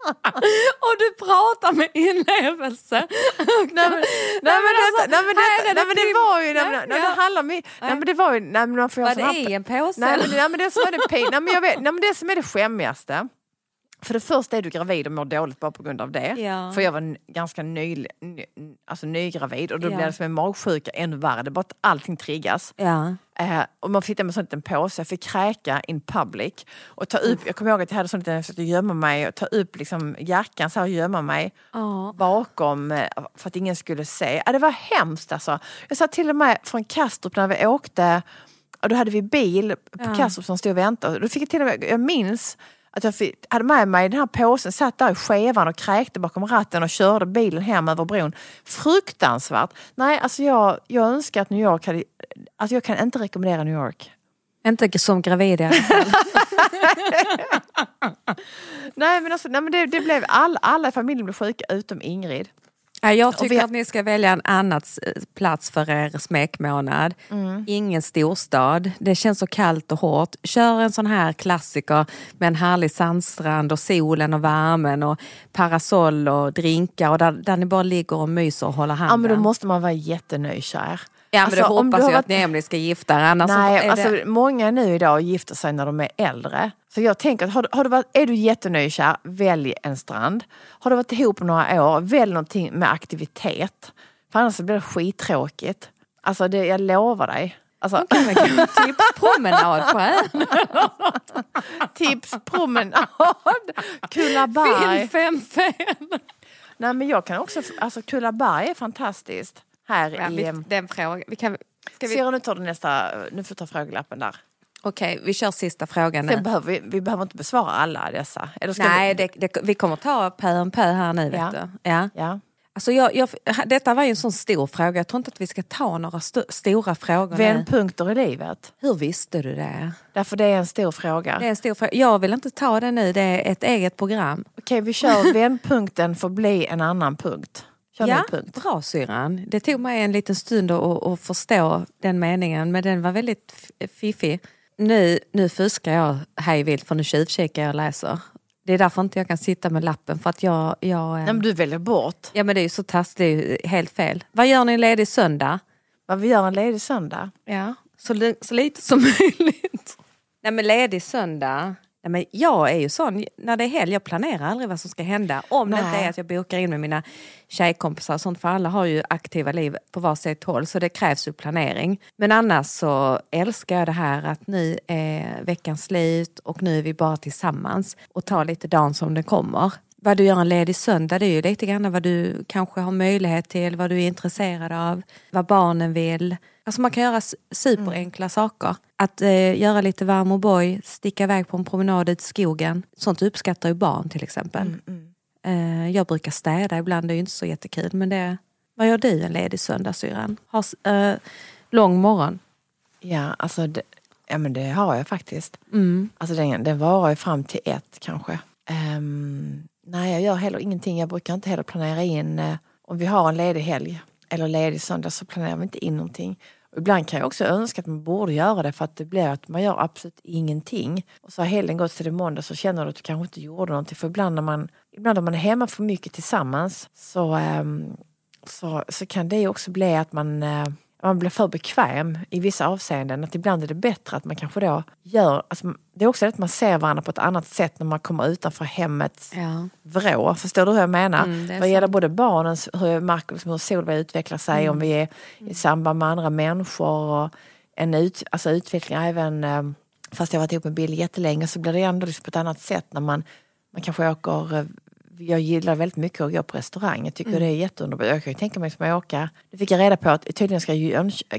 [LAUGHS] Och du pratar med inlevelse. [LAUGHS] Nej men, nej, men, alltså, detta, nej, men, här detta, är det nej, men det Tim. var ju, nej, men, nej, ja. det handlar om, nej men det var ju, nej men man får göra Var sån här- det i en påse? Nej men, eller? nej men det som är det pin, nej, men jag vet, nej men det som är det skämmigaste. För det första är du gravid och mår dåligt bara på grund av det. Ja. För jag var ganska ny, ny, alltså nygravid och då Ja. blir det som en magsjuka ännu värre. Det bara att allting triggas. Ja. Eh, och man sitter med en sån liten påse, jag fick kräka in public. Och ta upp, jag kommer ihåg att jag hade sån liten, jag försökte gömma mig och ta upp liksom jackan så här och gömma mig Ja. bakom eh, för att ingen skulle se. Ja, det var hemskt alltså. Jag satt till och med från Kastrup när vi åkte, och då hade vi bil på Ja. Kastrup som stod och väntade. Då fick jag till och med, jag minns att jag fick, hade med mig den här påsen, satt där i skevan och kräkte bakom ratten och körde bilen hem över bron. Fruktansvärt! Nej, alltså jag, jag önskar att New York hade... Alltså jag kan inte rekommendera New York. Inte som gravid i alla fall. [LAUGHS] Nej men, alltså, nej, men det, det blev all, alla i familjen blev sjuka utom Ingrid. Ja, jag tycker vi- att ni ska välja en annan plats för er smekmånad. Ingen storstad. Det känns så kallt och hårt. Kör en sån här klassiker med en härlig sandstrand och solen och värmen och parasoll och drinkar och där, där ni bara ligger och myser och håller handen. Ja men då måste man vara jättenykär. Ja men Alltså, det hoppas jag varit- att ni ni ska gifta er. Annars Nej, är alltså det... många nu idag gifter sig när de är äldre. Så jag tänker att har, du- har du varit, är du jättenykär, välj en strand. Har du varit ihop några år, välj någonting med aktivitet. För annars blir det skittråkigt. Alltså det, jag lovar dig. Alltså, [LAUGHS] Tipspromenad på ön. tips, promenad, Kullaberg. Finn fem fel. Nej men jag kan också, alltså Kullaberg är fantastiskt. Här Ja, i... vi, em, den frågan. Vi kan, ska vi, du, nu tar du nästa, nu får du ta frågelappen där. Okej, vi kör sista frågan nu. behöver vi, vi behöver inte besvara alla dessa. Nej, vi? det, det, vi kommer ta pö om pö här nu. Vet Ja. du. Ja. Ja. Alltså jag, jag, detta var ju en sån stor fråga. Jag tror inte att vi ska ta några sto, stora frågor. Vändpunkter i livet. Hur visste du det? Därför det är en stor fråga. Det är en stor fråga. Jag vill inte ta det nu, det är ett eget program. Okej, vi kör vändpunkten får bli en annan punkt. Kör ja, bra syrran. Det tog mig en liten stund att, att förstå den meningen men den var väldigt fiffig. Nu, nu fuskar jag hej vilt för nu tjuvkikar jag och läser. Det är därför inte jag kan sitta med lappen för att jag... jag Nej, men du väljer bort Ja men det är ju så taskigt, helt fel. Vad gör ni en ledig söndag? vad vi gör en ledig söndag. Ja, så, så lite som [LAUGHS] möjligt. Nej men ledig söndag. Men jag är ju sån, när det är helg, jag planerar aldrig vad som ska hända. Om det Nej. inte är att jag bokar in med mina tjejkompisar och sånt, för alla har ju aktiva liv på varsitt håll så det krävs ju planering. Men annars så älskar jag det här att nu är veckans slut och nu är vi bara tillsammans och tar lite dagen som det kommer. Vad du gör en ledig söndag det är ju lite grann vad du kanske har möjlighet till, vad du är intresserad av, vad barnen vill. Alltså man kan göra superenkla saker. Att eh, göra lite varm och boy, sticka iväg på en promenad ut i skogen. Sånt uppskattar ju barn till exempel. Eh, jag brukar städa ibland, det är ju inte så jättekul. Men det, vad gör du en ledig söndag syrran? Har eh, lång morgon? Ja, alltså det, ja, men det har jag faktiskt. Mm. Alltså den, den varar ju fram till ett kanske. Ehm, nej, jag gör heller ingenting. Jag brukar inte heller planera in eh, om vi har en ledig helg eller ledig söndag så planerar vi inte in någonting. Och ibland kan jag också önska att man borde göra det för att det blir att man gör absolut ingenting. Och så har helgen gått till det måndag så känner du att du kanske inte gjorde någonting. För ibland när man, ibland när man är hemma för mycket tillsammans så, ehm, så, så kan det också bli att man, eh, man blir för bekväm i vissa avseenden. Att ibland är det bättre att man kanske då gör... Alltså, det är också det att man ser varandra på ett annat sätt när man kommer utanför hemmets Ja. vrå. Förstår du hur jag menar? Mm, Vad gäller både barnens, hur Marcus, hur Solveig utvecklar sig, Mm. om vi är i samband med andra människor och en ut, alltså utveckling även, eh, fast jag har varit ihop med Bill jättelänge så blir det ändå liksom på ett annat sätt när man, man kanske åker eh, jag gillar väldigt mycket att gå på restaurang. Jag tycker Mm. det är jätteunderbart. Jag kan ju tänka mig som jag åka. Nu fick jag reda på att tydligen ska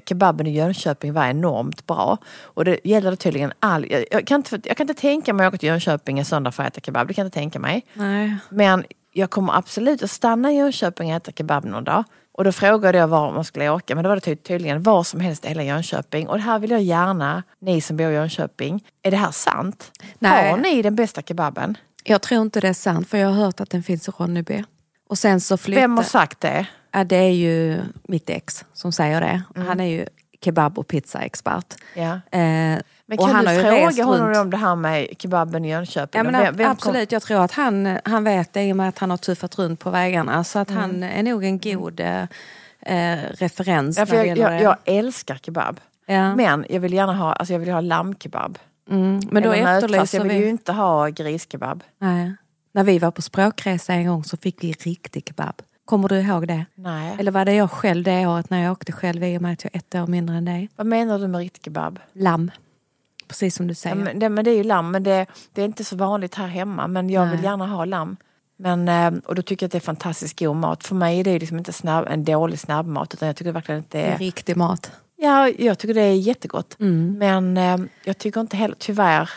kebaben i Jönköping vara enormt bra. Och det gäller tydligen all... Jag, kan inte, jag kan inte tänka mig att åka till Jönköping en söndag för att äta kebab. Det kan jag inte tänka mig. Nej. Men jag kommer absolut att stanna i Jönköping och äta kebab någon dag. Och då frågade jag var man skulle åka, men då var det ty- tydligen var som helst i hela Jönköping. Och det här vill jag gärna, ni som bor i Jönköping, är det här sant? Nej. Har ni den bästa kebaben? Jag tror inte det är sant för jag har hört att den finns i Ronneby. Och sen så flyttade... Vem har sagt det? Ja, det är ju mitt ex som säger det. Mm. Han är ju kebab och pizzaexpert. Ja. Eh, Men kan du fråga honom runt. om det här med kebaben i Jönköping? Ja, men Vem- vem kom- absolut, jag tror att han, han vet det i och med att han har tuffat runt på vägarna. Så att han är nog en god eh, eh, referens Ja, jag, jag, jag älskar kebab. ja. Men jag vill gärna ha, alltså jag vill ha lammkebab. Mm, men då efterlyser Jag vill vi... ju inte ha griskebab. Nej. När vi var på språkresa en gång så fick vi riktig kebab. Kommer du ihåg det? Nej. Eller var det jag själv det året när jag åkte själv i och med att jag är ett år mindre än dig? Vad menar du med riktig kebab? Lamm. Precis som du säger. Ja, men, det, men det är ju lamm, men det, det är inte så vanligt här hemma. Men jag vill Nej. gärna ha lamm. Men, eh, och då tycker jag att det är fantastiskt god mat. För mig är det liksom inte snabb, en dålig snabbmat utan jag tycker verkligen att det är... riktig mat. Ja, jag tycker det är jättegott. Mm. Men eh, jag tycker inte heller, tyvärr,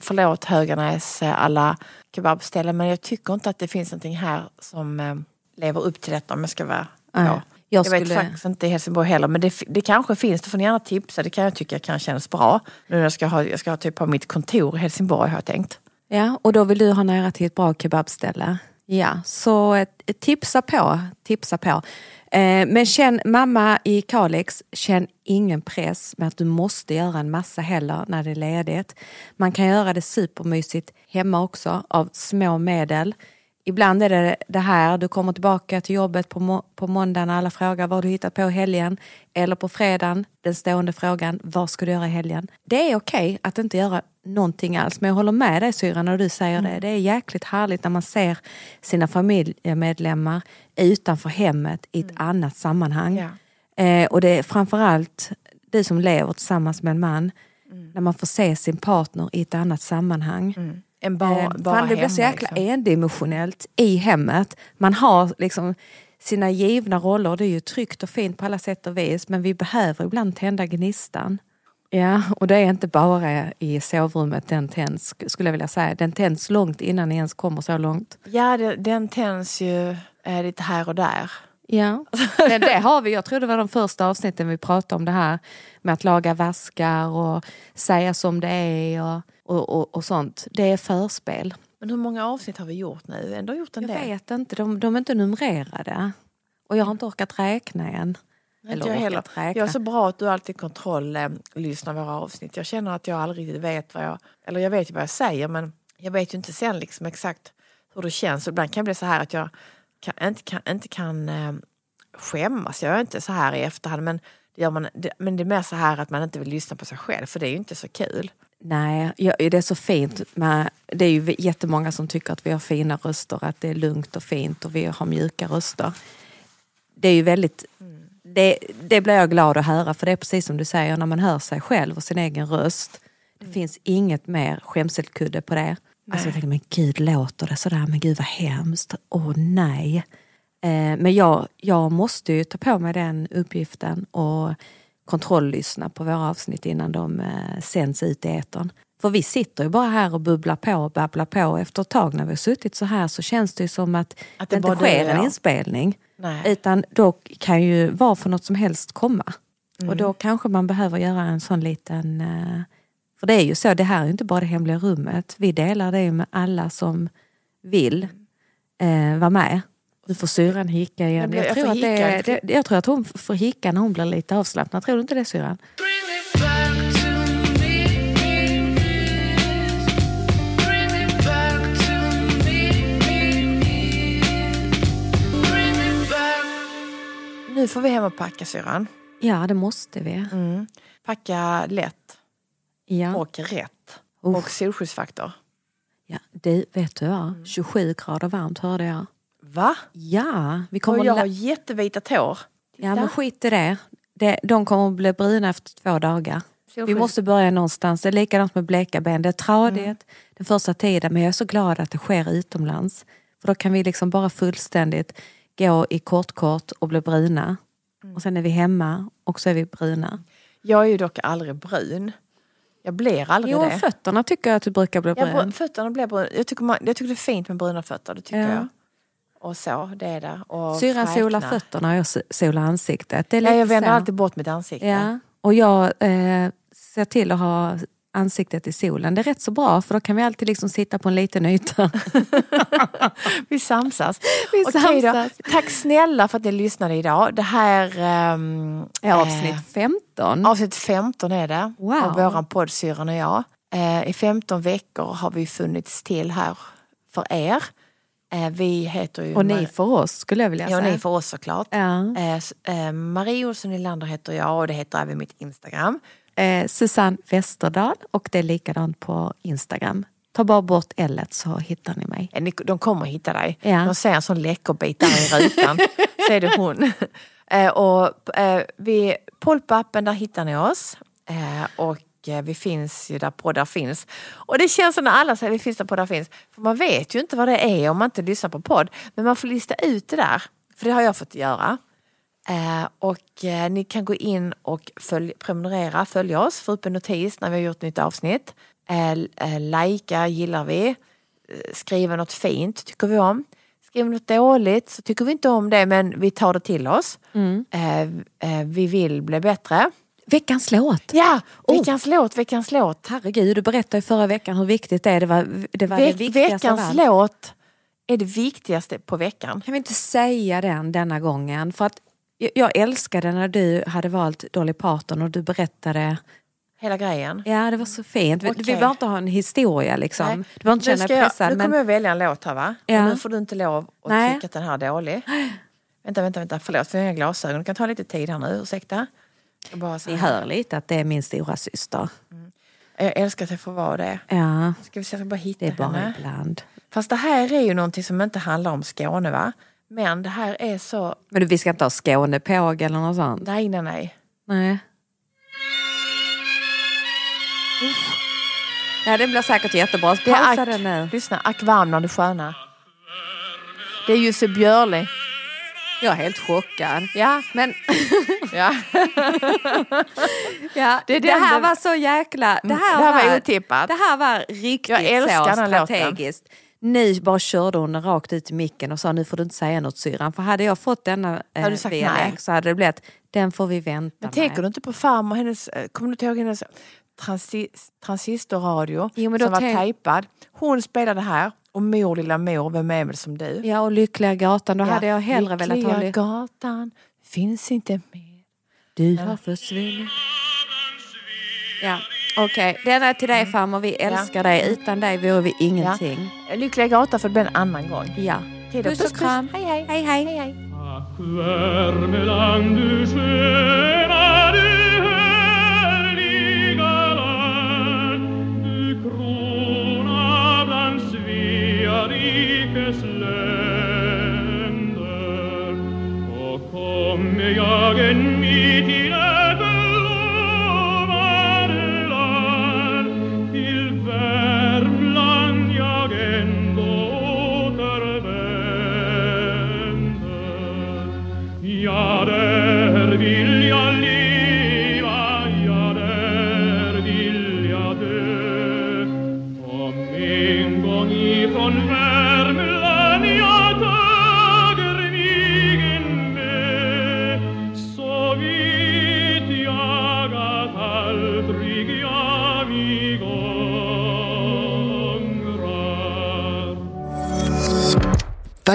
förlåt Höganäs eh, alla kebabställen, men jag tycker inte att det finns någonting här som eh, lever upp till detta om jag ska vara Nej. ja. Jag Jag vet skulle- faktiskt inte i Helsingborg heller, men det, det kanske finns. Det får ni gärna tipsa. Det kan jag tycka kan kännas bra. Nu när jag ska ha, jag ska ha typ på mitt kontor i Helsingborg har jag tänkt. Ja, och då vill du ha nära till ett bra kebabställe. Ja, så tipsa på. Tipsa på. Eh, men känn, mamma i Kalix, känn ingen press med att du måste göra en massa heller när det är ledigt. Man kan göra det supermysigt hemma också av små medel. Ibland är det det här, du kommer tillbaka till jobbet på, må- på måndagen och alla frågar vad du hittat på i helgen. Eller på fredagen, den stående frågan, vad ska du göra i helgen? Det är okej att inte göra någonting alls, men jag håller med dig syrran när du säger det. Det är jäkligt härligt när man ser sina familjemedlemmar utanför hemmet i ett annat sammanhang. Ja. Eh, och det är framförallt du som lever tillsammans med en man, när man får se sin partner i ett annat sammanhang. En bara, Eh, bara det blir så jäkla liksom. endimensionellt i hemmet. Man har liksom sina givna roller, det är ju tryggt och fint på alla sätt och vis men vi behöver ibland tända gnistan. Ja, och det är inte bara i sovrummet den tänds, skulle jag vilja säga. Den tänds långt innan ni ens kommer så långt. Ja, det, den tänds ju eh, lite här och där. Ja, det, det har vi. Jag tror det var de första avsnitten vi pratade om det här med att laga vaskar och säga som det är och, och, och, och sånt. Det är förspel. Men hur många avsnitt har vi gjort nu? Ändå gjort en Jag del. vet inte, de, de är inte numrerade. Och jag har inte orkat räkna än. Inte jag, heller. räkna. jag är så bra att du alltid har kontroll eh, våra avsnitt. Jag känner att jag aldrig riktigt vet vad jag... Eller jag vet ju vad jag säger men jag vet ju inte sen liksom exakt hur det känns. Och ibland kan det bli så här att jag kan, inte kan, inte kan eh, skämmas. Jag är inte så här i efterhand men det, gör man, det, men det är mer så här att man inte vill lyssna på sig själv för det är ju inte så kul. Nej, ja, det är så fint. Med, det är ju jättemånga som tycker att vi har fina röster, att det är lugnt och fint och vi har mjuka röster. Det är ju väldigt... Det, det blir jag glad att höra för det är precis som du säger, när man hör sig själv och sin egen röst. Det finns inget mer skämselkudde på det. Alltså jag tänker, men gud låter det sådär? Men gud vad hemskt. Åh nej. Eh, men jag, jag måste ju ta på mig den uppgiften och kontrolllyssna på våra avsnitt innan de eh, sänds ut i etern. För vi sitter ju bara här och bubblar på och babblar på. Efter ett tag när vi har suttit så här så känns det ju som att, Att det det inte sker du och en inspelning. Nej. Utan då kan ju vad för något som helst komma. Och Mm. då kanske man behöver göra en sån liten... eh, För det är ju så, det här är ju inte bara det hemliga rummet. Vi delar det med alla som vill eh, vara med. Nu får syrran hicka igen. Jag Jag, tror att det, det, jag tror att hon får hicka när hon blir lite avslappnad. Tror du inte det syrran? Nu får vi hem och packa syrran. Ja, det måste vi. Mm. Packa lätt Ja. och rätt. Uff. Och solskyddsfaktor. ja. Du, vet du vad? 27 grader varmt hörde jag. Va? Ja, vi Och kommer... jag la- har jättevita tår. Ja men skit i det. det. De kommer att bli bruna efter två dagar. Vi måste börja någonstans. Det är likadant med bleka ben. Det är tradigt Mm. den första tiden men jag är så glad att det sker utomlands. För då kan vi liksom bara fullständigt gå i kortkort och bli bruna. Mm. Och sen är vi hemma och så är vi bruna. Jag är ju dock aldrig brun. Jag blir aldrig Jo, det. fötterna tycker jag att du brukar bli Ja, brun. br- fötterna blir bruna. Jag tycker, man, jag tycker det är fint med bruna fötter. Det tycker Ja. jag. Och så, det är det. Och solar fötterna och jag solar ansiktet. Det är Ja, jag vänder så. alltid bort mitt ansikte. Ja, och jag eh, ser till att ha ansiktet i solen. Det är rätt så bra för då kan vi alltid liksom sitta på en liten yta. [LAUGHS] Vi samsas. Vi Okej samsas. Då. Tack snälla för att ni lyssnade idag. Det här... ehm, Ja, avsnitt eh, 15. avsnitt 15 är det. Wow. Av våran podd Syrran och jag. Eh, I 15 veckor har vi funnits till här för er. Eh, vi heter ju... Och ni för oss skulle jag vilja Ja, säga. ni för oss såklart. Ja. Eh, eh, Marie Olsson Nylander heter jag och det heter även mitt Instagram. Eh, Susanne Westerdahl och det är likadant på Instagram. Ta bara bort L så hittar ni mig. De kommer hitta dig. Ja. De ser en sån läckerbit där i rutan. [LAUGHS] så är det hon. Eh, och eh, vi, Polpappen, där hittar ni oss. Eh, och eh, vi finns ju där poddar finns. Och det känns som när alla säger vi finns där poddar finns. För man vet ju inte vad det är om man inte lyssnar på podd. Men man får lista ut det där. För det har jag fått göra. Eh, och eh, ni kan gå in och följ, prenumerera, följa oss, få upp en notis när vi har gjort nytt avsnitt. Eh, likea gillar vi. Skriva något fint tycker vi om. Skriver något dåligt så tycker vi inte om det men vi tar det till oss. Eh, vi vill bli bättre. Veckans låt. Ja, Oh. veckans låt, veckans låt. Herregud, du berättade ju förra veckan hur viktigt det är. Det var det, var det Veck, viktigaste veckans låt är det viktigaste på veckan. Kan vi inte säga den denna gången? För att jag- älskade när du hade valt Dolly Parton och du berättade. Hela grejen. Ja, det var så fint. Vi, vi Okej. behöver inte ha en historia liksom. Nej. Du behöver inte känna dig pressad. nu men... kommer jag välja en låt här va? Ja. Och nu får du inte lov att Nej. tycka att den här är dålig. [GASPS] Vänta, vänta, vänta. Förlåt för inga glasögon. Det kan ta lite tid här nu. Ursäkta. Bara så Ni här. hör lite att det är min stora syster. jag älskar att jag får vara det. Ja, Ska vi se, jag ska bara hitta det är bara henne. ibland. Fast det här är ju någonting som inte handlar om Skåne va? Men det här är så... Men du, vi ska inte ha Skånepåg eller något sånt? Nej, nej, nej. Nej. Ja, det blir säkert jättebra. Pausa det nu. lyssna, ack när du sköna. Det är Jussi Björli. Jag är helt chockad. Ja, Men [LAUGHS] ja. [LAUGHS] ja, Det det, är den här den- var så jäkla... Det här, det här var otippat. Det här var riktigt Jag älskar så den låten. Nu bara körde hon den rakt ut i micken och sa nu får du inte säga något syrran. För hade jag fått denna eh, Hade länk så hade det blivit den får vi vänta Men med. tänker du inte på farmor, hennes, eh, kommer du inte ihåg hennes transi, transistorradio Jo, som var tejpad? Hon spelade här och mor lilla mor, vem är väl som du? Ja och Lyckliga gatan, då Ja, hade jag hellre velat ha Lyckliga ly- gatan finns inte mer. Du har försvunnit. Ja, okej. Den är till dig farmor, vi älskar dig. Utan dig vore vi ingenting. Lyckliga gatan för det blir en annan gång. Ja. Puss och kram. Hej hej. Hej hej. hej, hej. Ach, Värmeland, du sköna, du härliga land, du krona bland Svea rikes länder. Och kommer jag en